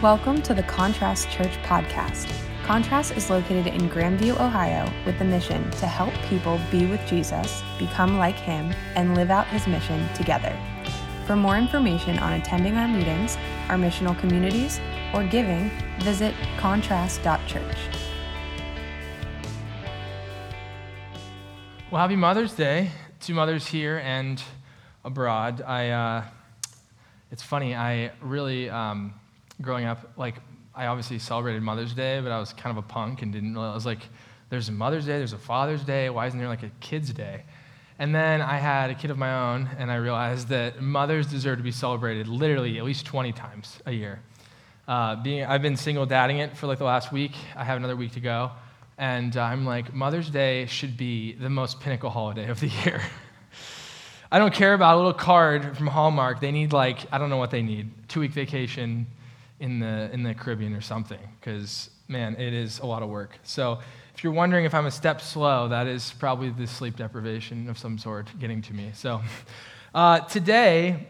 Welcome to the Contrast Church podcast. Contrast is located in Grandview, Ohio, with the mission to help people be with Jesus, become like him, and live out his mission together. For more information on attending our meetings, our missional communities, or giving, visit contrast.church. Well, happy Mother's Day to mothers here and abroad. I, uh, it's funny. I really um, growing up, like, I obviously celebrated Mother's Day, but I was kind of a punk and didn't I was like, there's a Mother's Day, there's a Father's Day, why isn't there like a Kid's Day? And then I had a kid of my own, and I realized that mothers deserve to be celebrated literally at least 20 times a year. Uh, being, I've been single dadding it for like the last week. I have another week to go. And uh, I'm like, Mother's Day should be the most pinnacle holiday of the year. I don't care about a little card from Hallmark. They need like, I don't know what they need, two week vacation, in the, in the Caribbean or something, because, man, it is a lot of work. So if you're wondering if I'm a step slow, that is probably the sleep deprivation of some sort getting to me. So uh, today,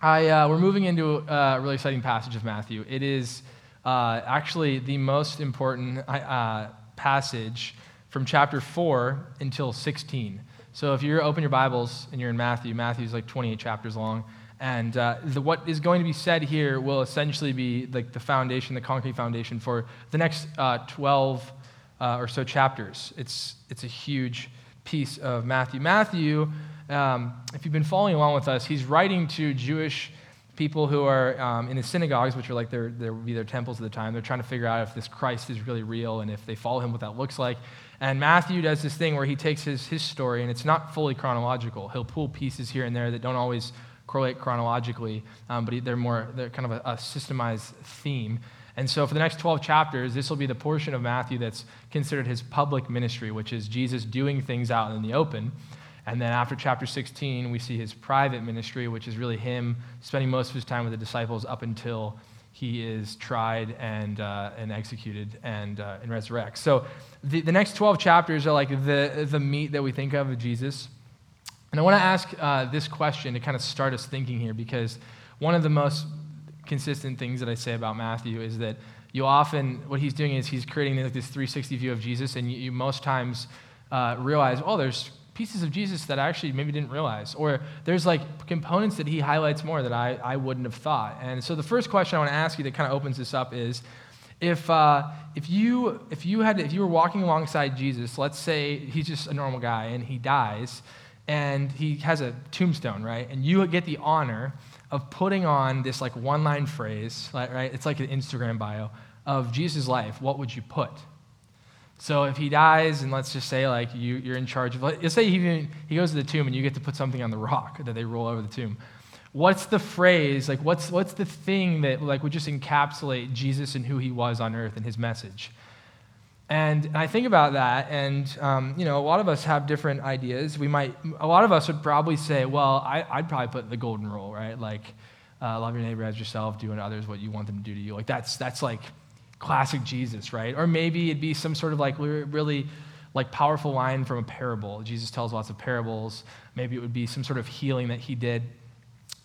I, uh, we're moving into a really exciting passage of Matthew. It is uh, actually the most important uh, passage from chapter 4 until 16. So if you open your Bibles and you're in Matthew, Matthew's like 28 chapters long. And uh, the, what is going to be said here will essentially be like the foundation, the concrete foundation for the next uh, 12 uh, or so chapters. It's, it's a huge piece of Matthew. Matthew, um, if you've been following along with us, he's writing to Jewish people who are um, in the synagogues, which are like their, their, be their temples at the time. They're trying to figure out if this Christ is really real and if they follow him, what that looks like. And Matthew does this thing where he takes his, his story, and it's not fully chronological. He'll pull pieces here and there that don't always correlate chronologically, um, but they're more, they're kind of a, a systemized theme. And so, for the next 12 chapters, this will be the portion of Matthew that's considered his public ministry, which is Jesus doing things out in the open. And then after chapter 16, we see his private ministry, which is really him spending most of his time with the disciples up until he is tried and, uh, and executed and, uh, and resurrects. So the, the next 12 chapters are like the, the meat that we think of of Jesus. And I want to ask uh, this question to kind of start us thinking here because one of the most consistent things that I say about Matthew is that you often, what he's doing is he's creating like this 360 view of Jesus, and you, you most times uh, realize, oh, there's pieces of Jesus that I actually maybe didn't realize. Or there's like components that he highlights more that I, I wouldn't have thought. And so the first question I want to ask you that kind of opens this up is if, uh, if, you, if, you had, if you were walking alongside Jesus, let's say he's just a normal guy and he dies, and he has a tombstone, right? And you get the honor of putting on this like one line phrase, right? It's like an Instagram bio of Jesus' life. What would you put? So if he dies, and let's just say like you, you're in charge of, let's say he, he goes to the tomb and you get to put something on the rock that they roll over the tomb. What's the phrase, like what's, what's the thing that like would just encapsulate Jesus and who he was on earth and his message? And I think about that, and um, you know, a lot of us have different ideas. We might, a lot of us would probably say, well, I, would probably put the golden rule, right? Like, uh, love your neighbor as yourself, do unto others what you want them to do to you. Like that's that's like classic Jesus, right? Or maybe it'd be some sort of like really like powerful line from a parable. Jesus tells lots of parables. Maybe it would be some sort of healing that he did.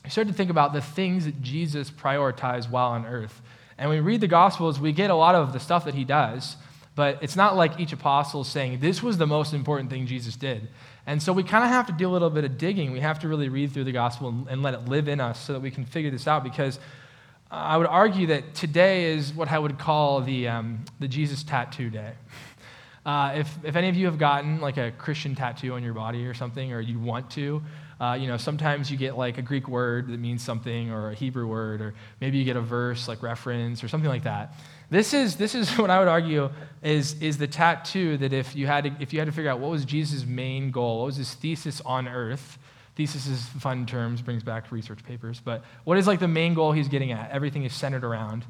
I started to think about the things that Jesus prioritized while on earth. And when we read the Gospels, we get a lot of the stuff that he does but it's not like each apostle is saying this was the most important thing Jesus did. And so we kind of have to do a little bit of digging. We have to really read through the gospel and, and let it live in us so that we can figure this out because I would argue that today is what I would call the, um, the Jesus tattoo day. Uh, if, if any of you have gotten like a Christian tattoo on your body or something, or you want to, uh, you know, sometimes you get like a Greek word that means something, or a Hebrew word, or maybe you get a verse like reference or something like that. This is, this is what I would argue is, is the tattoo that if you, had to, if you had to figure out what was Jesus' main goal, what was his thesis on earth, thesis is fun terms, brings back research papers, but what is like the main goal he's getting at? Everything is centered around.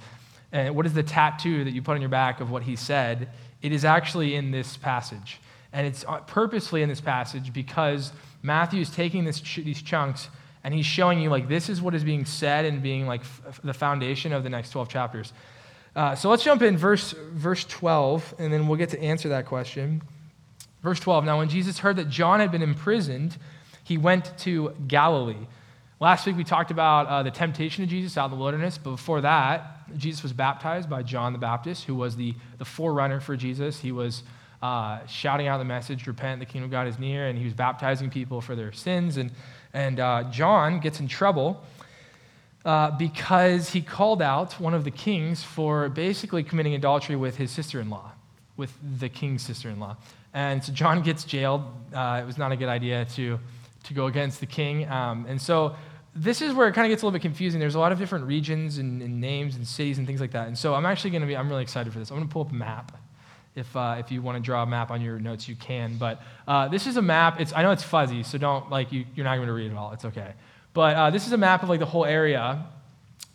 And what is the tattoo that you put on your back of what he said? It is actually in this passage. And it's uh, purposely in this passage because Matthew is taking this these chunks and he's showing you like this is what is being said and being like f- the foundation of the next 12 chapters. Uh, so let's jump in verse, verse 12, and then we'll get to answer that question. Verse 12 Now, when Jesus heard that John had been imprisoned, he went to Galilee. Last week we talked about uh, the temptation of Jesus out in the wilderness, but before that, Jesus was baptized by John the Baptist, who was the, the forerunner for Jesus. He was uh, shouting out the message, repent, the kingdom of God is near, and he was baptizing people for their sins. And, and uh, John gets in trouble uh, because he called out one of the kings for basically committing adultery with his sister in law, with the king's sister in law. And so John gets jailed. Uh, it was not a good idea to, to go against the king. Um, and so this is where it kind of gets a little bit confusing. There's a lot of different regions and, and names and cities and things like that. And so I'm actually going to be, I'm really excited for this. I'm going to pull up a map. If, uh, if you want to draw a map on your notes, you can. But uh, this is a map. It's, I know it's fuzzy, so don't, like, you, you're not going to read it all. It's okay. But uh, this is a map of, like, the whole area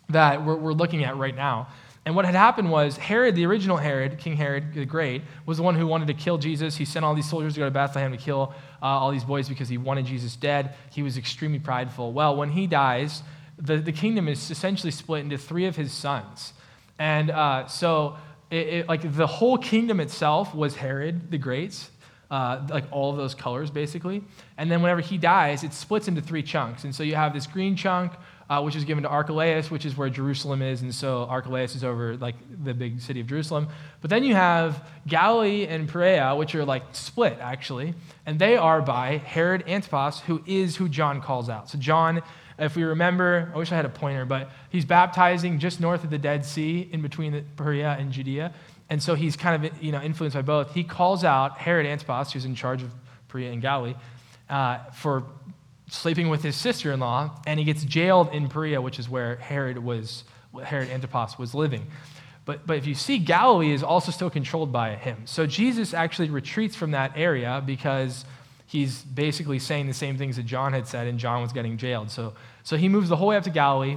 that we're, we're looking at right now. And what had happened was Herod, the original Herod, King Herod the Great, was the one who wanted to kill Jesus. He sent all these soldiers to go to Bethlehem to kill uh, all these boys because he wanted Jesus dead. He was extremely prideful. Well, when he dies, the, the kingdom is essentially split into three of his sons. And uh, so, it, it, like, the whole kingdom itself was Herod the Great's. Uh, like all of those colors, basically. And then whenever he dies, it splits into three chunks. And so you have this green chunk, uh, which is given to Archelaus, which is where Jerusalem is, and so Archelaus is over like the big city of Jerusalem. But then you have Galilee and Perea, which are like split actually, and they are by Herod Antipas, who is who John calls out. So John, if we remember, I wish I had a pointer, but he's baptizing just north of the Dead Sea, in between Perea and Judea, and so he's kind of you know influenced by both. He calls out Herod Antipas, who's in charge of Perea and Galilee, uh, for sleeping with his sister-in-law, and he gets jailed in Perea, which is where Herod was, Herod Antipas was living. But, but if you see, Galilee is also still controlled by him. So Jesus actually retreats from that area because he's basically saying the same things that John had said, and John was getting jailed. So, so he moves the whole way up to Galilee.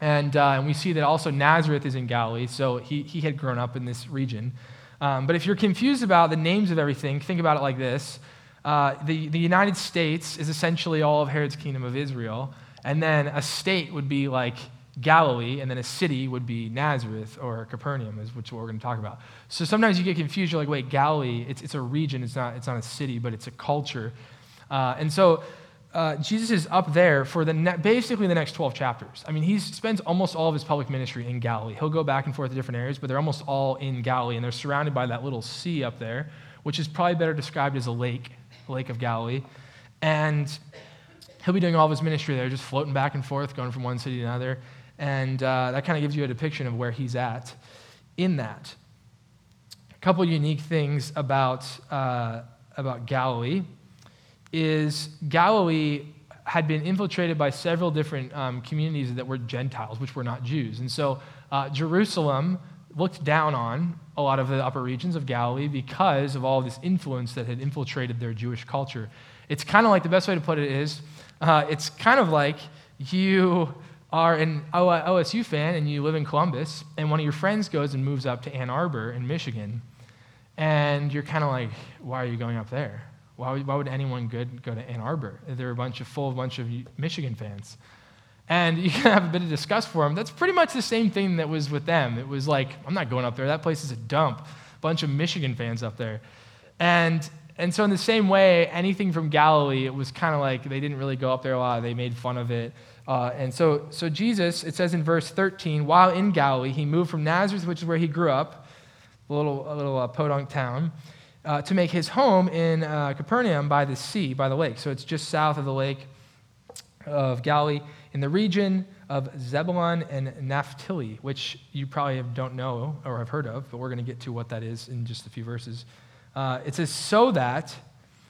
And, uh, and we see that also Nazareth is in Galilee, so he, he had grown up in this region. Um, but if you're confused about the names of everything, think about it like this uh, the, the United States is essentially all of Herod's kingdom of Israel. And then a state would be like Galilee, and then a city would be Nazareth or Capernaum, is which we're going to talk about. So sometimes you get confused. You're like, wait, Galilee, it's, it's a region, it's not, it's not a city, but it's a culture. Uh, and so uh, Jesus is up there for the ne- basically the next 12 chapters. I mean, he spends almost all of his public ministry in Galilee. He'll go back and forth to different areas, but they're almost all in Galilee, and they're surrounded by that little sea up there, which is probably better described as a lake Lake of Galilee. And he'll be doing all of his ministry there, just floating back and forth, going from one city to another. And uh, that kind of gives you a depiction of where he's at in that. A couple unique things about, uh, about Galilee is Galilee had been infiltrated by several different um, communities that were Gentiles, which were not Jews. And so uh, Jerusalem looked down on a lot of the upper regions of Galilee because of all this influence that had infiltrated their Jewish culture. It's kind of like the best way to put it is uh, it's kind of like you are an OSU fan and you live in Columbus, and one of your friends goes and moves up to Ann Arbor in Michigan, and you're kind of like, why are you going up there? Why would, why would anyone good go to Ann Arbor? They're a bunch of full bunch of Michigan fans and you can have a bit of disgust for them. That's pretty much the same thing that was with them. It was like, I'm not going up there. That place is a dump. Bunch of Michigan fans up there. And, and so, in the same way, anything from Galilee, it was kind of like they didn't really go up there a lot. They made fun of it. Uh, and so, so, Jesus, it says in verse 13, while in Galilee, he moved from Nazareth, which is where he grew up, a little, a little uh, podunk town, uh, to make his home in uh, Capernaum by the sea, by the lake. So, it's just south of the lake of Galilee in the region of Zebulun and Naphtali, which you probably don't know or have heard of, but we're going to get to what that is in just a few verses. Uh, it says, so that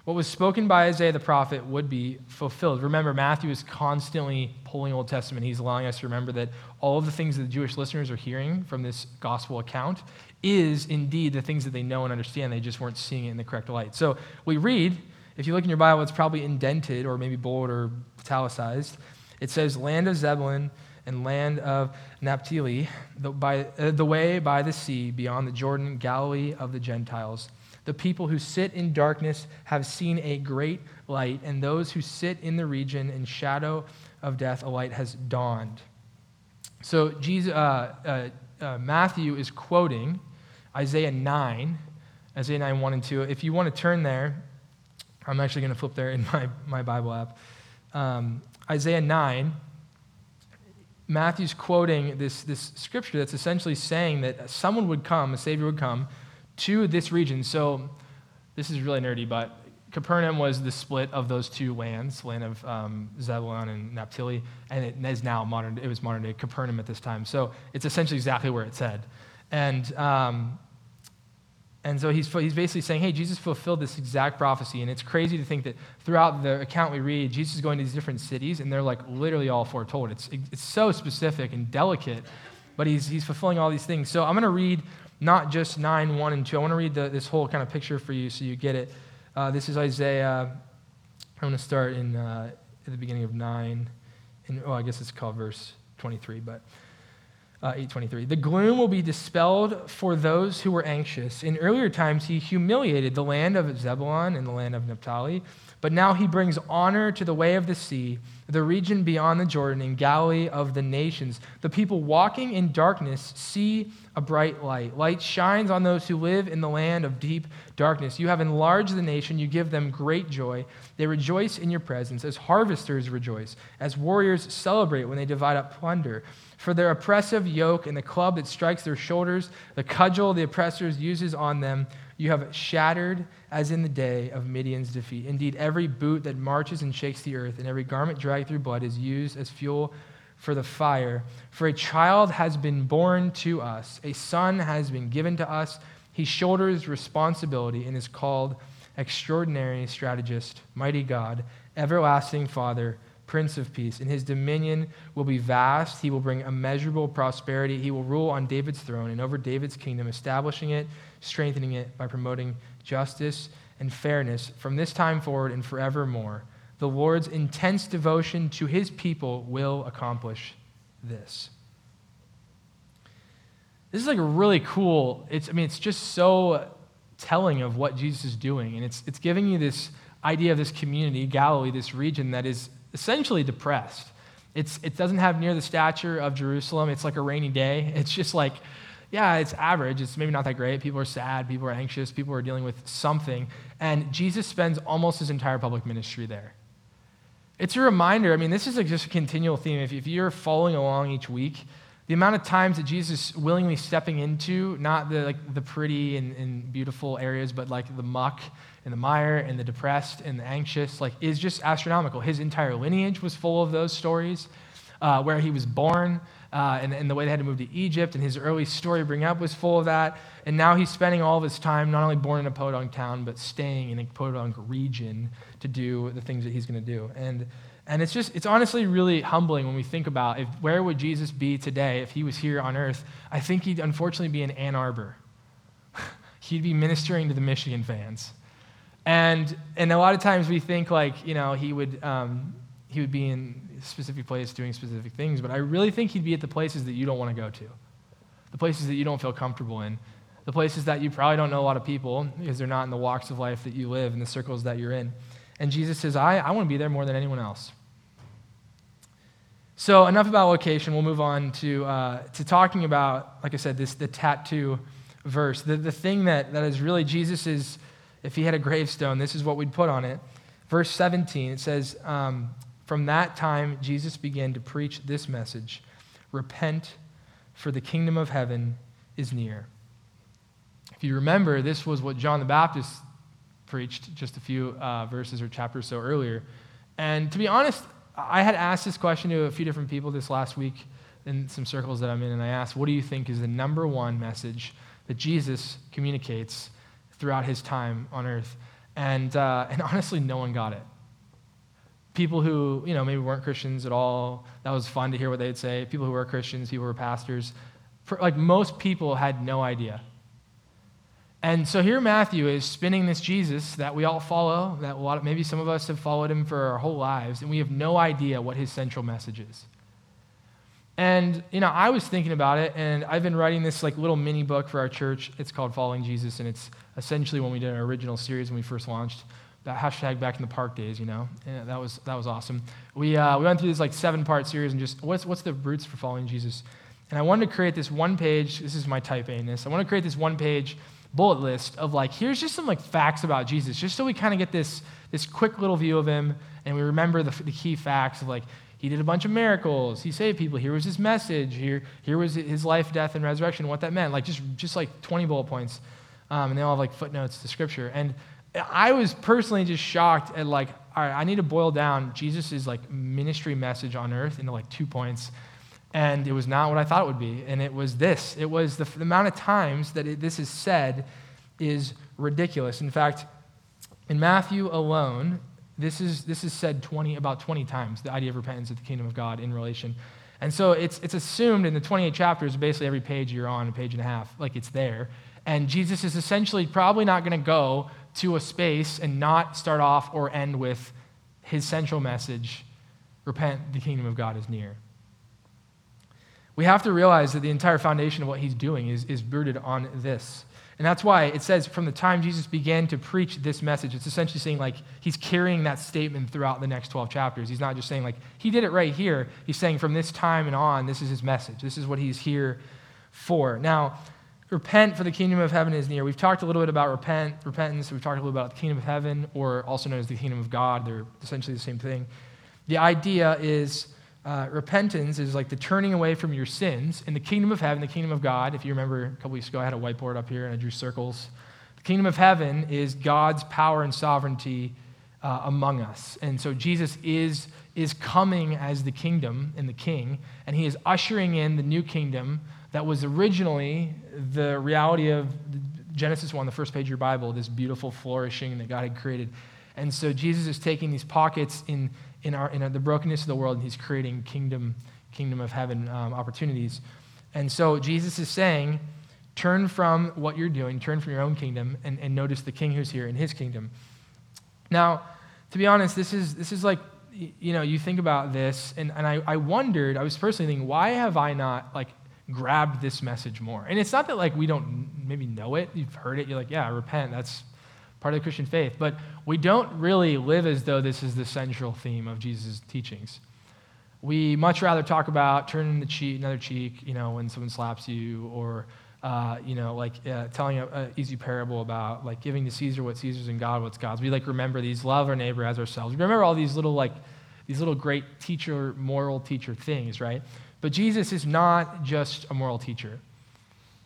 what was spoken by Isaiah the prophet would be fulfilled. Remember, Matthew is constantly pulling Old Testament. He's allowing us to remember that all of the things that the Jewish listeners are hearing from this gospel account is indeed the things that they know and understand. They just weren't seeing it in the correct light. So we read, if you look in your Bible, it's probably indented or maybe bold or italicized. It says, Land of Zebulun and land of Naphtali, the, by, uh, the way by the sea, beyond the Jordan, Galilee of the Gentiles. The people who sit in darkness have seen a great light, and those who sit in the region in shadow of death, a light has dawned. So Jesus, uh, uh, uh Matthew is quoting Isaiah 9, Isaiah 9, 1 and 2. If you want to turn there, I'm actually going to flip there in my, my Bible app. Um, Isaiah 9, Matthew's quoting this, this scripture that's essentially saying that someone would come, a Savior would come, to this region. So this is really nerdy, but Capernaum was the split of those two lands, land of um, Zebulun and Naphtali, and it is now modern. It was modern day Capernaum at this time. So it's essentially exactly where it said, and um, and so he's he's basically saying, hey, Jesus fulfilled this exact prophecy, and it's crazy to think that throughout the account we read, Jesus is going to these different cities, and they're like literally all foretold. It's it's so specific and delicate, but he's he's fulfilling all these things. So I'm going to read not just nine one and two. I want to read the, this whole kind of picture for you so you get it. Uh, this is Isaiah. I'm going to start in uh, at the beginning of 9. And, oh, I guess it's called verse 23, but uh, 823. The gloom will be dispelled for those who were anxious. In earlier times, he humiliated the land of Zebulun and the land of Naphtali, but now he brings honor to the way of the sea the region beyond the Jordan, in Galilee of the nations. The people walking in darkness see a bright light. Light shines on those who live in the land of deep darkness. You have enlarged the nation, you give them great joy. They rejoice in your presence, as harvesters rejoice, as warriors celebrate when they divide up plunder. For their oppressive yoke and the club that strikes their shoulders, the cudgel the oppressors uses on them, you have shattered as in the day of Midian's defeat. Indeed, every boot that marches and shakes the earth, and every garment dragged through blood is used as fuel for the fire. For a child has been born to us, a son has been given to us. He shoulders responsibility and is called extraordinary strategist, mighty God, everlasting Father Prince of Peace. And his dominion will be vast. He will bring immeasurable prosperity. He will rule on David's throne and over David's kingdom, establishing it, strengthening it by promoting justice and fairness from this time forward and forevermore. The Lord's intense devotion to his people will accomplish this. This is like a really cool, it's, I mean, it's just so telling of what Jesus is doing. And it's, it's giving you this idea of this community, Galilee, this region that is essentially depressed. It's, it doesn't have near the stature of Jerusalem. It's like a rainy day. It's just like, yeah, it's average. It's maybe not that great. People are sad. People are anxious. People are dealing with something. And Jesus spends almost his entire public ministry there. It's a reminder. I mean, this is like just a continual theme. If, if you're following along each week, the amount of times that Jesus willingly stepping into not the, like, the pretty and, and beautiful areas, but like the muck and the mire and the depressed and the anxious, like, is just astronomical. His entire lineage was full of those stories. Uh, where he was born uh, and, and, the way they had to move to Egypt, and his early story bring up was full of that. And now he's spending all of his time not only born in a podunk town, but staying in a podunk region to do the things that he's going to do. And, and it's just, it's honestly really humbling when we think about if, where would Jesus be today if he was here on earth? I think he'd unfortunately be in Ann Arbor. he'd be ministering to the Michigan fans. And, and a lot of times we think like, you know, he would, um, he would be in specific place doing specific things, but I really think he'd be at the places that you don't want to go to, the places that you don't feel comfortable in, the places that you probably don't know a lot of people because they're not in the walks of life that you live, in the circles that you're in. And Jesus says, I, I want to be there more than anyone else. So, enough about location. We'll move on to, uh, to talking about, like I said, this the tattoo verse. The, the thing that, that is really Jesus is if he had a gravestone, this is what we'd put on it. Verse 17, it says, um, From that time, Jesus began to preach this message Repent, for the kingdom of heaven is near. If you remember, this was what John the Baptist preached just a few uh, verses or chapters so earlier. And to be honest, I had asked this question to a few different people this last week in some circles that I'm in, and I asked, What do you think is the number one message that Jesus communicates throughout his time on earth. And, uh, and honestly, no one got it. People who, you know, maybe weren't Christians at all, that was fun to hear what they'd say. People who were Christians, people who were pastors, like most people had no idea. And so here Matthew is spinning this Jesus that we all follow, that a lot of, maybe some of us have followed him for our whole lives, and we have no idea what his central message is. And, you know, I was thinking about it, and I've been writing this like little mini book for our church. It's called Following Jesus, and it's essentially when we did our original series when we first launched. That hashtag back in the park days, you know, and that was that was awesome. We uh, we went through this like seven part series and just what's what's the roots for following Jesus, and I wanted to create this one page. This is my type A ness. I want to create this one page bullet list of like here's just some like facts about Jesus, just so we kind of get this this quick little view of him, and we remember the, the key facts of like, he did a bunch of miracles. He saved people. Here was his message. Here, here was his life, death, and resurrection, what that meant. Like just, just like 20 bullet points. Um, and they all have like footnotes to scripture. And I was personally just shocked at like, all right, I need to boil down Jesus' like ministry message on earth into like two points. And it was not what I thought it would be. And it was this. It was the, the amount of times that it, this is said is ridiculous. In fact, in Matthew alone, this is, this is said 20, about 20 times, the idea of repentance at the kingdom of God in relation. And so it's, it's assumed in the 28 chapters, basically every page you're on, a page and a half, like it's there. And Jesus is essentially probably not going to go to a space and not start off or end with his central message repent, the kingdom of God is near. We have to realize that the entire foundation of what he's doing is, is rooted on this. And that's why it says from the time Jesus began to preach this message, it's essentially saying like he's carrying that statement throughout the next 12 chapters. He's not just saying like he did it right here. He's saying from this time and on, this is his message. This is what he's here for. Now, repent for the kingdom of heaven is near. We've talked a little bit about repent, repentance. We've talked a little bit about the kingdom of heaven, or also known as the kingdom of God. They're essentially the same thing. The idea is uh, repentance is like the turning away from your sins. In the kingdom of heaven, the kingdom of God, if you remember a couple weeks ago, I had a whiteboard up here and I drew circles. The kingdom of heaven is God's power and sovereignty uh, among us. And so Jesus is, is coming as the kingdom and the king, and he is ushering in the new kingdom that was originally the reality of Genesis 1, the first page of your Bible, this beautiful flourishing that God had created. And so Jesus is taking these pockets in in, our, in the brokenness of the world, and he's creating kingdom, kingdom of heaven um, opportunities. And so Jesus is saying, turn from what you're doing, turn from your own kingdom, and, and notice the king who's here in his kingdom. Now, to be honest, this is, this is like, you know, you think about this, and, and I, I wondered, I was personally thinking, why have I not, like, grabbed this message more? And it's not that, like, we don't maybe know it. You've heard it. You're like, yeah, repent. That's part of the Christian faith. But we don't really live as though this is the central theme of Jesus' teachings. We much rather talk about turning the cheek, another cheek, you know, when someone slaps you, or uh, you know, like uh, telling an easy parable about like giving to Caesar what Caesar's and God what's God's. We like remember these, love our neighbor as ourselves. We remember all these little like these little great teacher, moral teacher things, right? But Jesus is not just a moral teacher.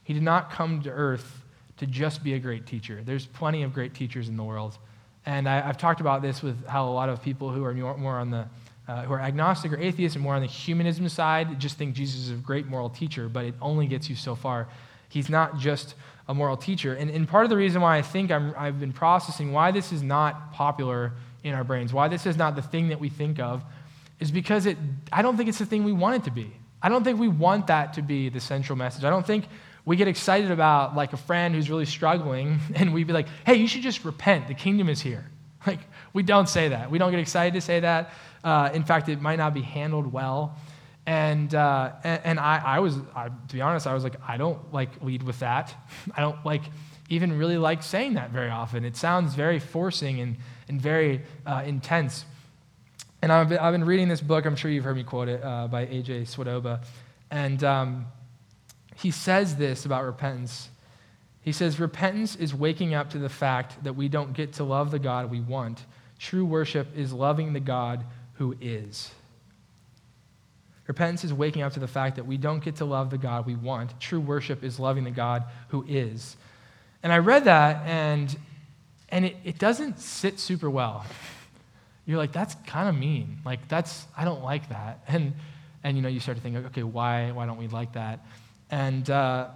He did not come to earth to just be a great teacher. There's plenty of great teachers in the world. And I, have talked about this with how a lot of people who are more on the uh, who are agnostic or atheist and more on the humanism side just think Jesus is a great moral teacher, but it only gets you so far. He's not just a moral teacher. And, and part of the reason why I think I'm, i have been processing why this is not popular in our brains, why this is not the thing that we think of, is because it, I don't think it's the thing we want it to be. I don't think we want that to be the central message. I don't think we get excited about like a friend who's really struggling and we'd be like hey you should just repent. The kingdom is here. Like we don't say that. We don't get excited to say that. Uh, in fact it might not be handled well. And uh, and, I, I was I, to be honest i was like i don't like lead with that. I don't like even really like saying that very often. It sounds very forcing and, and very uh, intense. And I've been, I've been reading this book. I'm sure you've heard me quote it uh, by aj Swoboda and um, he says this about repentance. He says, Repentance is waking up to the fact that we don't get to love the God we want. True worship is loving the God who is. Repentance is waking up to the fact that we don't get to love the God we want. True worship is loving the God who is. And I read that, and, and it, it doesn't sit super well. You're like, that's kind of mean. Like, that's, I don't like that. And, and you know, you start to think, okay, why, why don't we like that? And uh,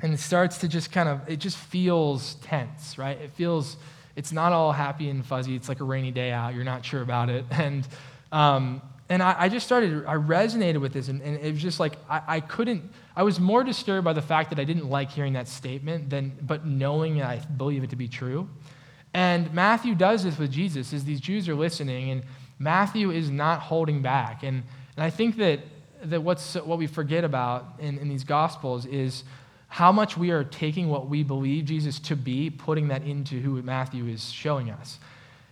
and it starts to just kind of it just feels tense right? It feels it's not all happy and fuzzy. It's like a rainy day out. You're not sure about it. And um, and I, I, just started i resonated with this and, and it was just like I, I, couldn't i was more disturbed by the fact that i didn't like hearing that statement than but knowing that i believe it to be true. And matthew does this with jesus as these jews are listening and matthew is not holding back. And, and i think that that what's, what we forget about in, in these Gospels is how much we are taking what we believe Jesus to be, putting that into who Matthew is showing us.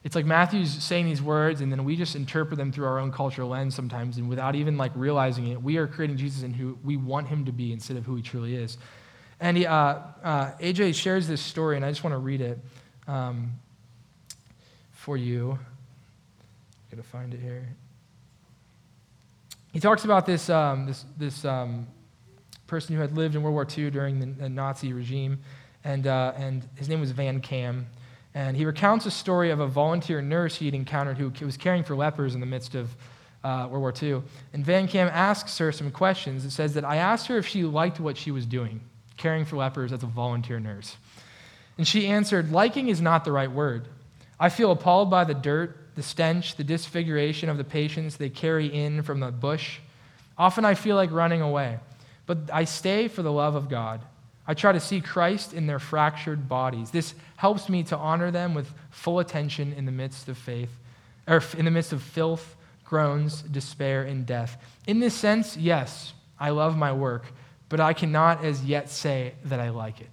It's like Matthew's saying these words, and then we just interpret them through our own cultural lens sometimes, and without even like realizing it, we are creating Jesus in who we want him to be instead of who he truly is. And he, uh, uh, AJ shares this story, and I just want to read it um, for you. got to find it here. He talks about this, um, this, this um, person who had lived in World War II during the, the Nazi regime, and, uh, and his name was Van Kaam. And he recounts a story of a volunteer nurse he'd encountered who was caring for lepers in the midst of uh, World War II. And Van Kaam asks her some questions. It says that I asked her if she liked what she was doing, caring for lepers as a volunteer nurse. And she answered, Liking is not the right word. I feel appalled by the dirt, the stench, the disfiguration of the patients they carry in from the bush. Often I feel like running away, but I stay for the love of God. I try to see Christ in their fractured bodies. This helps me to honor them with full attention in the midst of faith, or in the midst of filth, groans, despair, and death. In this sense, yes, I love my work, but I cannot as yet say that I like it.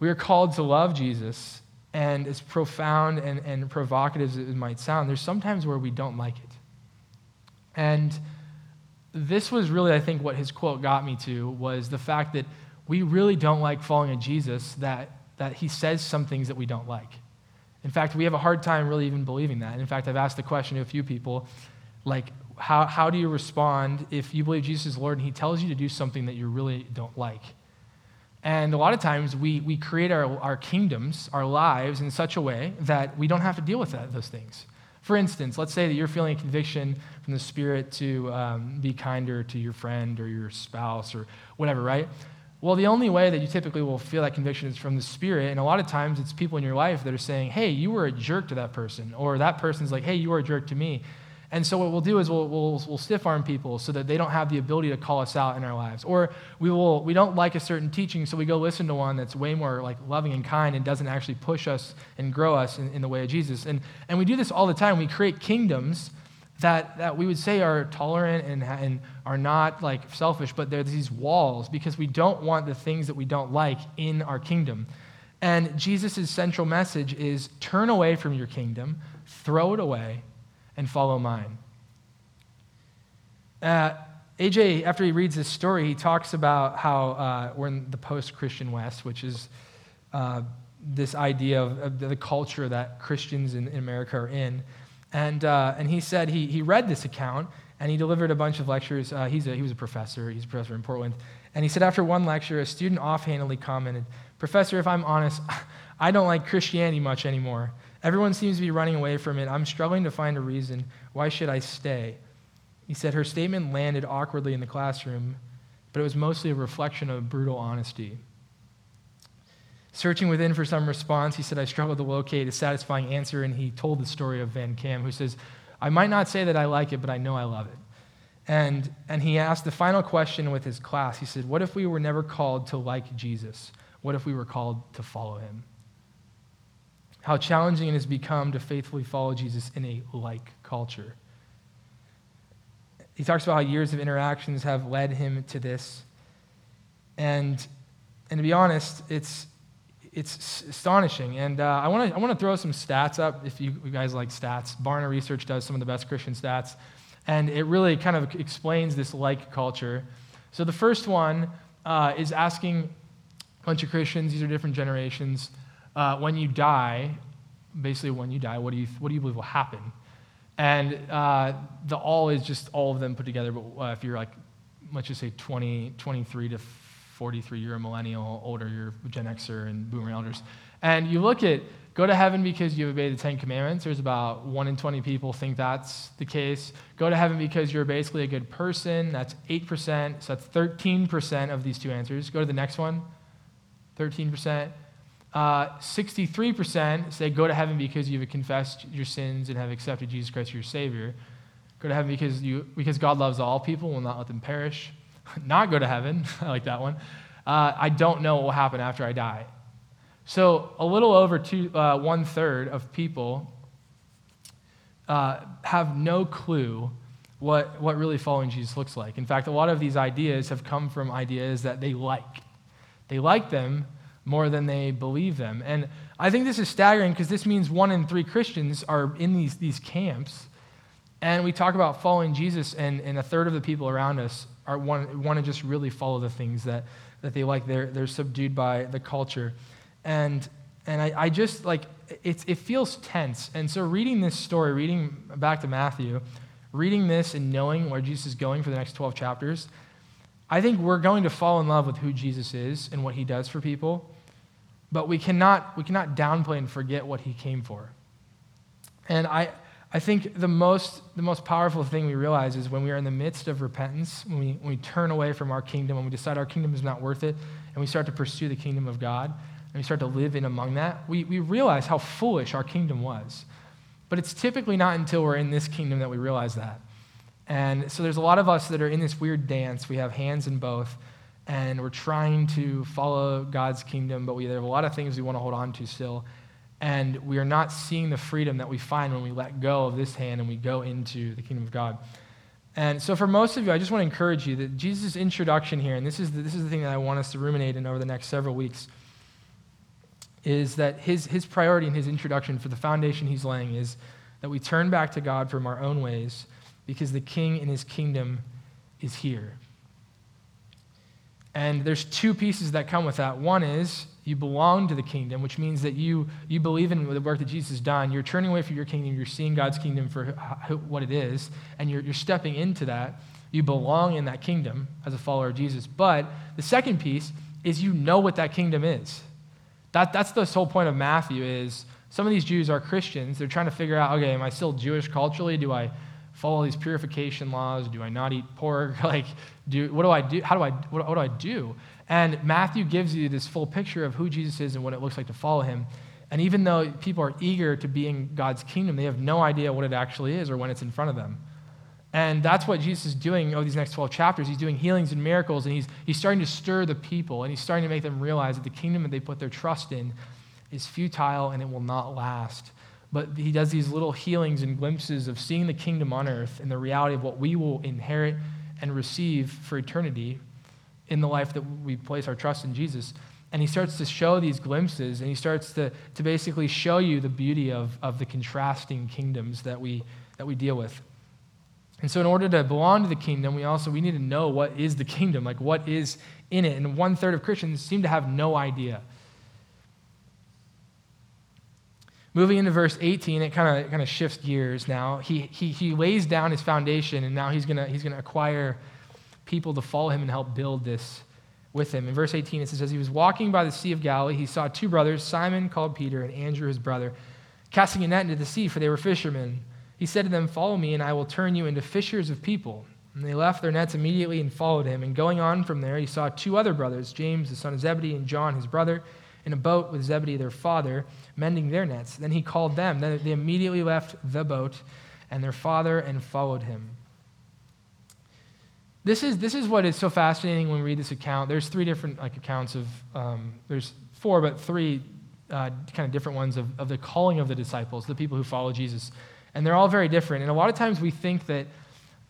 We are called to love Jesus, and as profound and, and provocative as it might sound, there's sometimes where we don't like it. And this was really, I think, what his quote got me to was the fact that we really don't like following a Jesus that, that he says some things that we don't like. In fact, we have a hard time really even believing that. In fact, I've asked the question to a few people, like, how, how do you respond if you believe Jesus is Lord and he tells you to do something that you really don't like? And a lot of times we, we create our, our kingdoms, our lives, in such a way that we don't have to deal with that, those things. For instance, let's say that you're feeling a conviction from the Spirit to um, be kinder to your friend or your spouse or whatever, right? Well, the only way that you typically will feel that conviction is from the Spirit. And a lot of times it's people in your life that are saying, hey, you were a jerk to that person. Or that person's like, hey, you were a jerk to me. And so what we'll do is we'll, we'll, we'll stiff arm people so that they don't have the ability to call us out in our lives. Or we, will, we don't like a certain teaching, so we go listen to one that's way more like loving and kind and doesn't actually push us and grow us in, in the way of Jesus. And, and we do this all the time. We create kingdoms that, that we would say are tolerant and, and are not like selfish, but they're these walls because we don't want the things that we don't like in our kingdom. And Jesus' central message is turn away from your kingdom, throw it away, and follow mine. Uh, AJ, after he reads this story, he talks about how uh, we're in the post Christian West, which is uh, this idea of, of, the culture that Christians in, in America are in. And, uh, and he said he, he read this account and he delivered a bunch of lectures. Uh, he's a, he was a professor, he's a professor in Portland. And he said after one lecture, a student offhandedly commented, Professor, if I'm honest, I don't like Christianity much anymore. Everyone seems to be running away from it. I'm struggling to find a reason. Why should I stay? He said her statement landed awkwardly in the classroom, but it was mostly a reflection of brutal honesty. Searching within for some response, he said, I struggled to locate a satisfying answer, and he told the story of Van Kaam, who says, I might not say that I like it, but I know I love it. And, and he asked the final question with his class. He said, What if we were never called to like Jesus? What if we were called to follow him? How challenging it has become to faithfully follow Jesus in a like culture. He talks about how years of interactions have led him to this. And, and to be honest, it's, it's astonishing. And uh, I want to I wanna throw some stats up if you, you guys like stats. Barna Research does some of the best Christian stats. And it really kind of explains this like culture. So the first one uh, is asking a bunch of Christians, these are different generations, uh, when you die, basically when you die, what do you, what do you believe will happen? And uh, the all is just all of them put together. But uh, if you're like, let's just say 20, 23 to 43, you're a millennial, older, you're a Gen Xer and boomer elders. And you look at go to heaven because you obey the Ten Commandments. There's about 1 in 20 people think that's the case. Go to heaven because you're basically a good person. That's 8%. So that's 13% of these two answers. Go to the next one 13%. Uh, 63% say go to heaven because you've confessed your sins and have accepted Jesus Christ as your Savior. Go to heaven because, you, because God loves all people, will not let them perish. not go to heaven. I like that one. Uh, I don't know what will happen after I die. So, a little over two, uh, one third of people uh, have no clue what, what really following Jesus looks like. In fact, a lot of these ideas have come from ideas that they like. They like them more than they believe them. And I think this is staggering because this means one in three Christians are in these, these camps. And we talk about following Jesus, and, and a third of the people around us are want, want to just really follow the things that, that they like. They're, they're subdued by the culture. And, and I, I just like, it's, it feels tense. And so, reading this story, reading back to Matthew, reading this and knowing where Jesus is going for the next 12 chapters, I think we're going to fall in love with who Jesus is and what he does for people. But we cannot, we cannot downplay and forget what he came for. And I, I think the most, the most powerful thing we realize is when we are in the midst of repentance, when we, when we turn away from our kingdom, when we decide our kingdom is not worth it, and we start to pursue the kingdom of God, and we start to live in among that, we, we realize how foolish our kingdom was. But it's typically not until we're in this kingdom that we realize that. And so there's a lot of us that are in this weird dance. We have hands in both, and we're trying to follow God's kingdom, but we have a lot of things we want to hold on to still. And we are not seeing the freedom that we find when we let go of this hand and we go into the kingdom of God. And so, for most of you, I just want to encourage you that Jesus' introduction here, and this is the, this is the thing that I want us to ruminate in over the next several weeks, is that his, his priority in his introduction for the foundation he's laying is that we turn back to God from our own ways because the king in his kingdom is here. And there's two pieces that come with that. One is you belong to the kingdom, which means that you, you believe in the work that Jesus has done. You're turning away from your kingdom. You're seeing God's kingdom for what it is, and you're, you're stepping into that. You belong in that kingdom as a follower of Jesus. But the second piece is you know what that kingdom is. That, that's the whole point of Matthew is some of these Jews are Christians. They're trying to figure out, okay, am I still Jewish culturally? Do I follow these purification laws? Do I not eat pork? Like, do, what do I do? How do I, what, what do I do? And Matthew gives you this full picture of who Jesus is and what it looks like to follow him. And even though people are eager to be in God's kingdom, they have no idea what it actually is or when it's in front of them. And that's what Jesus is doing over these next 12 chapters. He's doing healings and miracles, and he's, he's starting to stir the people, and he's starting to make them realize that the kingdom that they put their trust in is futile and it will not last. But he does these little healings and glimpses of seeing the kingdom on earth and the reality of what we will inherit and receive for eternity in the life that we place our trust in Jesus. And he starts to show these glimpses and he starts to, to basically show you the beauty of, of the contrasting kingdoms that we, that we deal with. And so in order to belong to the kingdom, we also we need to know what is the kingdom, like what is in it. And one third of Christians seem to have no idea. Moving into verse 18, it kind of kind of shifts gears now. He, he, he lays down his foundation, and now he's going he's going to acquire people to follow him and help build this with him. In verse 18, it says, As he was walking by the Sea of Galilee, he saw two brothers, Simon called Peter, and Andrew his brother, casting a net into the sea, for they were fishermen. He said to them, Follow me, and I will turn you into fishers of people. And they left their nets immediately and followed him. And going on from there, he saw two other brothers, James, the son of Zebedee, and John, his brother, in a boat with Zebedee, their father, mending their nets. Then he called them. Then they immediately left the boat and their father and followed him. This is, this is what is so fascinating when we read this account. There's three different like accounts of, um, there's four, but three uh, kind of different ones of, of the calling of the disciples, the people who follow Jesus. And they're all very different. And a lot of times we think that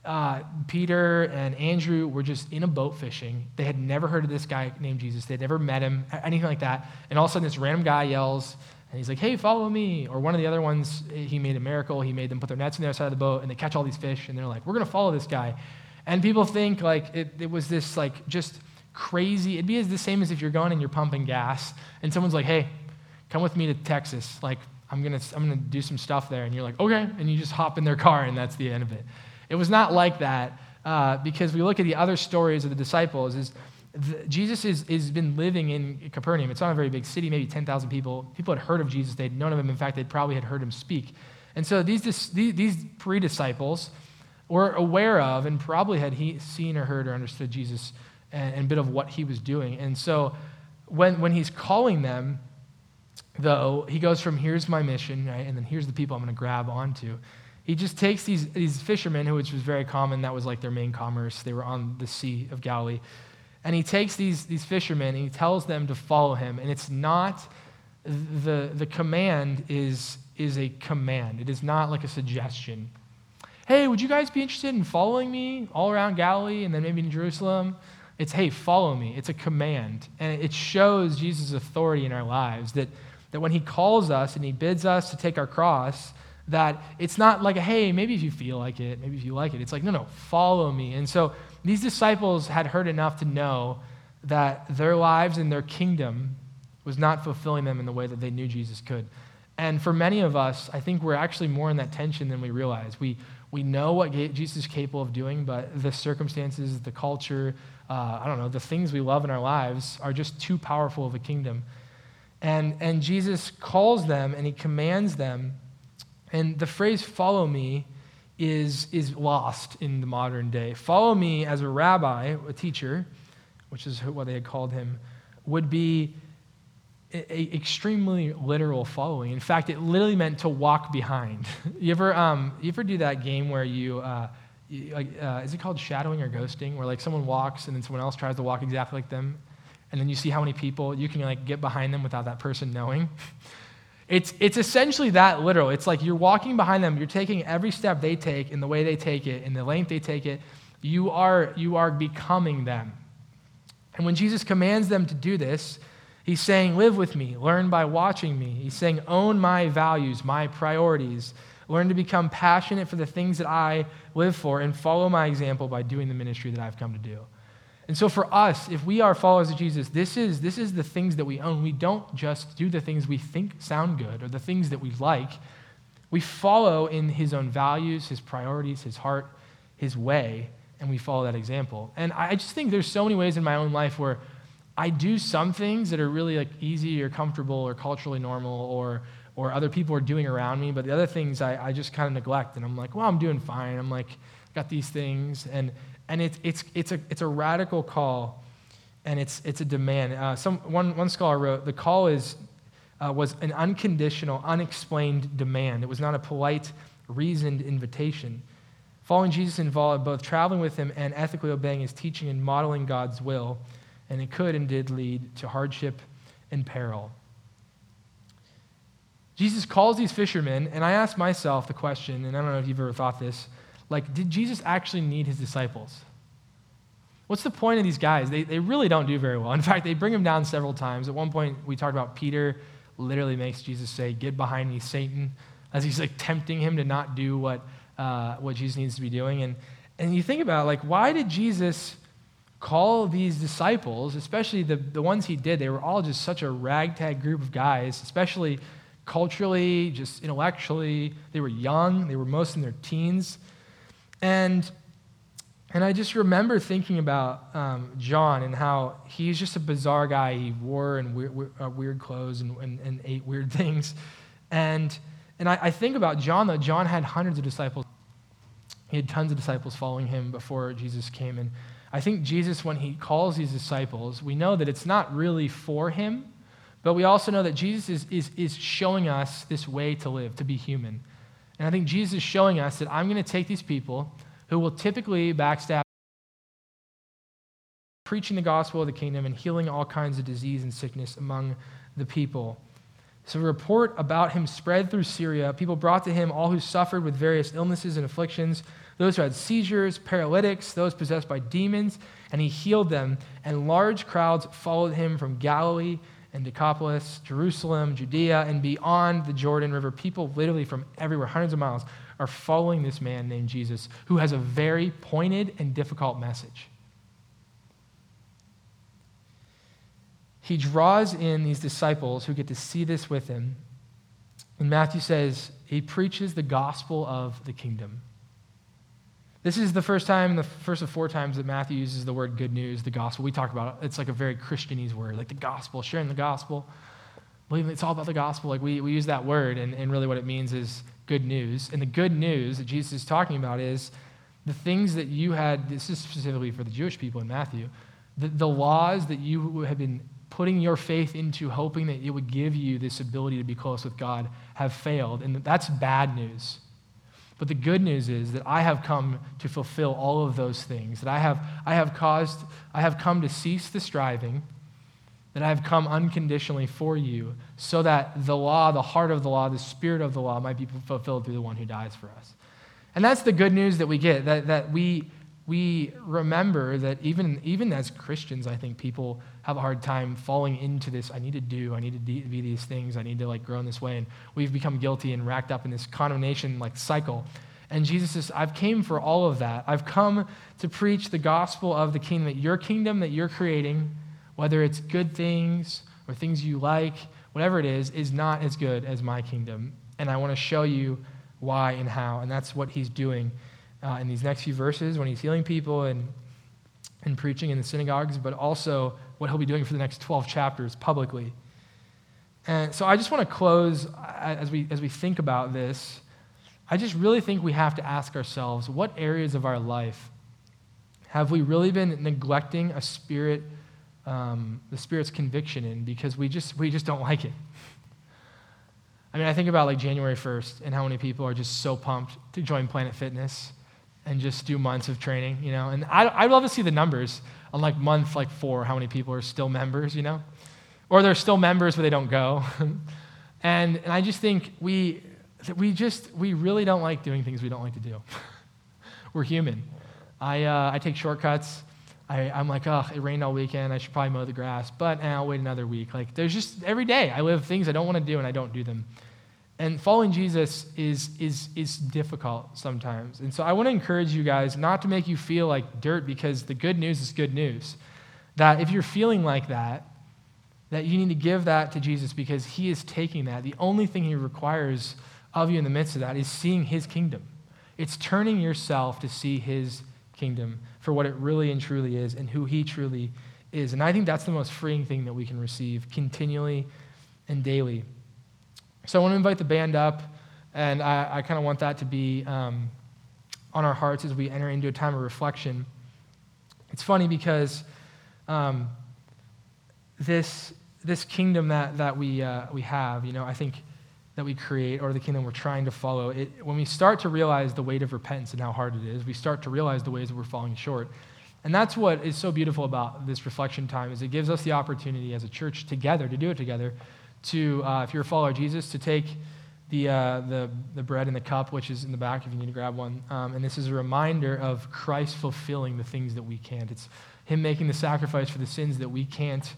uh, Peter and Andrew were just in a boat fishing. They had never heard of this guy named Jesus. They'd never met him, anything like that. And all of a sudden, this random guy yells, and he's like, hey, follow me. Or one of the other ones, he made a miracle. He made them put their nets on the other side of the boat, and they catch all these fish, and they're like, we're going to follow this guy. And people think like it, it was this like just crazy. It'd be the same as if you're going and you're pumping gas, and someone's like, hey, come with me to Texas. Like, I'm going to I'm gonna do some stuff there. And you're like, okay. And you just hop in their car, and that's the end of it. It was not like that uh, because we look at the other stories of the disciples. Is the, Jesus is, is been living in Capernaum. It's not a very big city, maybe 10,000 people. People had heard of Jesus. They'd known of him. In fact, they probably had heard him speak. And so these, these, these pre disciples were aware of and probably had he seen or heard or understood Jesus and, and a bit of what he was doing. And so when, when he's calling them, though, he goes from here's my mission, right, and then here's the people I'm going to grab onto. He just takes these, these fishermen, which was very common, that was like their main commerce. They were on the Sea of Galilee. And he takes these, these fishermen and he tells them to follow him. And it's not, the, the command is, is a command, it is not like a suggestion. Hey, would you guys be interested in following me all around Galilee and then maybe in Jerusalem? It's, hey, follow me. It's a command. And it shows Jesus' authority in our lives that, that when he calls us and he bids us to take our cross, that it's not like, a, hey, maybe if you feel like it, maybe if you like it. It's like, no, no, follow me. And so these disciples had heard enough to know that their lives and their kingdom was not fulfilling them in the way that they knew Jesus could. And for many of us, I think we're actually more in that tension than we realize. We, we know what Jesus is capable of doing, but the circumstances, the culture, uh, I don't know, the things we love in our lives are just too powerful of a kingdom. And, and Jesus calls them and he commands them. And the phrase follow me is, is lost in the modern day. Follow me as a rabbi, a teacher, which is what they had called him, would be a, extremely literal following. In fact, it literally meant to walk behind. you ever um, you ever do that game where you, uh, you like, uh, is it called shadowing or ghosting, where like someone walks and then someone else tries to walk exactly like them, and then you see how many people you can like get behind them without that person knowing. It's, it's essentially that literal. It's like you're walking behind them, you're taking every step they take in the way they take it, in the length they take it. You are, you are becoming them. And when Jesus commands them to do this, he's saying, Live with me, learn by watching me. He's saying, Own my values, my priorities. Learn to become passionate for the things that I live for and follow my example by doing the ministry that I've come to do. And so for us, if we are followers of Jesus, this is, this is the things that we own. We don't just do the things we think sound good or the things that we like. We follow in his own values, his priorities, his heart, his way, and we follow that example. And I just think there's so many ways in my own life where I do some things that are really like easy or comfortable or culturally normal or or other people are doing around me, but the other things I, I just kind of neglect and I'm like, well, I'm doing fine. I'm like, got these things. And and it's, it's, it's, a, it's a radical call, and it's, it's a demand. Uh, some, one, one scholar wrote the call is, uh, was an unconditional, unexplained demand. It was not a polite, reasoned invitation. Following Jesus involved both traveling with him and ethically obeying his teaching and modeling God's will, and it could and did lead to hardship and peril. Jesus calls these fishermen, and I ask myself the question, and I don't know if you've ever thought this like, did Jesus actually need his disciples? What's the point of these guys? They, they really don't do very well. In fact, they bring him down several times. At one point, we talked about Peter literally makes Jesus say, Get behind me, Satan, as he's like tempting him to not do what, uh, what Jesus needs to be doing. And, and you think about, it, like, why did Jesus call these disciples, especially the, the ones he did? They were all just such a ragtag group of guys, especially culturally, just intellectually. They were young, they were most in their teens. And, and I just remember thinking about um, John and how he's just a bizarre guy. He wore and weird, uh, weird clothes and, and, and, ate weird things. And, and I, I think about John, though. John had hundreds of disciples. He had tons of disciples following him before Jesus came. And I think Jesus, when he calls these disciples, we know that it's not really for him, but we also know that Jesus is, is, is showing us this way to live, to be human. And I think Jesus is showing us that I'm going to take these people who will typically backstab, preaching the gospel of the kingdom and healing all kinds of disease and sickness among the people. So, a report about him spread through Syria. People brought to him all who suffered with various illnesses and afflictions, those who had seizures, paralytics, those possessed by demons, and he healed them. And large crowds followed him from Galilee and Decapolis, Jerusalem, Judea, and beyond the Jordan River. People literally from everywhere, hundreds of miles, are following this man named Jesus who has a very pointed and difficult message. He draws in these disciples who get to see this with him. And Matthew says he preaches the gospel of the kingdom. This is the first time, the first of four times that Matthew uses the word good news, the gospel. We talk about it. It's like a very Christianese word, like the gospel, sharing the gospel. Believing it's all about the gospel. Like we, we use that word, and, and really what it means is good news. And the good news that Jesus is talking about is the things that you had, this is specifically for the Jewish people in Matthew, the, the laws that you have been putting your faith into, hoping that it would give you this ability to be close with God, have failed. And that's bad news. But the good news is that I have come to fulfill all of those things, that I have, I have caused, I have come to cease the striving, that I have come unconditionally for you, so that the law, the heart of the law, the spirit of the law might be fulfilled through the one who dies for us. And that's the good news that we get, that, that we, we remember that even, even as Christians, I think people have a hard time falling into this. I need to do, I need to be these things, I need to like grow in this way. And we've become guilty and racked up in this condemnation like cycle. And Jesus says, I've came for all of that. I've come to preach the gospel of the kingdom, that your kingdom that you're creating, whether it's good things or things you like, whatever it is, is not as good as my kingdom. And I want to show you why and how. And that's what he's doing uh, in these next few verses when he's healing people and, and preaching in the synagogues, but also what he'll be doing for the next 12 chapters publicly. And so I just want to close as we, as we think about this. I just really think we have to ask ourselves what areas of our life have we really been neglecting a spirit, um, the spirit's conviction in because we just, we just don't like it? I mean, I think about like January 1st and how many people are just so pumped to join Planet Fitness and just do months of training, you know? And I, I'd love to see the numbers on like month like four, how many people are still members, you know? Or they're still members, but they don't go. and, and I just think we, we just, we really don't like doing things we don't like to do. We're human. I, uh, I take shortcuts. I, I'm like, oh, it rained all weekend. I should probably mow the grass, but eh, I'll wait another week. Like, there's just every day I live things I don't want to do and I don't do them. And following Jesus is, is, is difficult sometimes. And so I want to encourage you guys not to make you feel like dirt because the good news is good news. That if you're feeling like that, that you need to give that to Jesus because he is taking that. The only thing he requires of you in the midst of that is seeing his kingdom. It's turning yourself to see his kingdom for what it really and truly is and who he truly is. And I think that's the most freeing thing that we can receive continually and daily. So I want to invite the band up, and I, I kind of want that to be um, on our hearts as we enter into a time of reflection. It's funny because um, this, this kingdom that, that we, uh, we have, you know, I think that we create or the kingdom we're trying to follow, it, when we start to realize the weight of repentance and how hard it is, we start to realize the ways that we're falling short. And that's what is so beautiful about this reflection time is it gives us the opportunity as a church together to do it together to, uh, if you're a follower of Jesus, to take the, uh, the, the bread and the cup, which is in the back if you need to grab one. Um, and this is a reminder of Christ fulfilling the things that we can't. It's Him making the sacrifice for the sins that we can't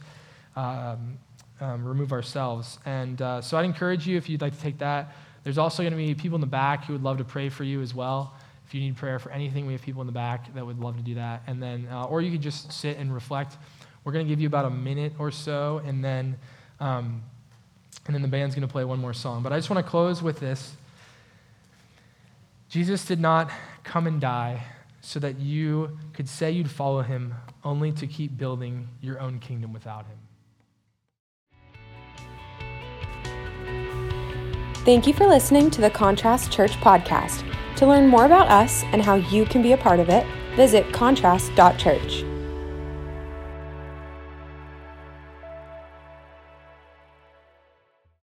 um, um, remove ourselves. And uh, so I'd encourage you if you'd like to take that. There's also going to be people in the back who would love to pray for you as well. If you need prayer for anything, we have people in the back that would love to do that. And then, uh, or you could just sit and reflect. We're going to give you about a minute or so, and then, um, and then the band's going to play one more song. But I just want to close with this. Jesus did not come and die so that you could say you'd follow him only to keep building your own kingdom without him. Thank you for listening to the Contrast Church podcast. To learn more about us and how you can be a part of it, visit contrast.church.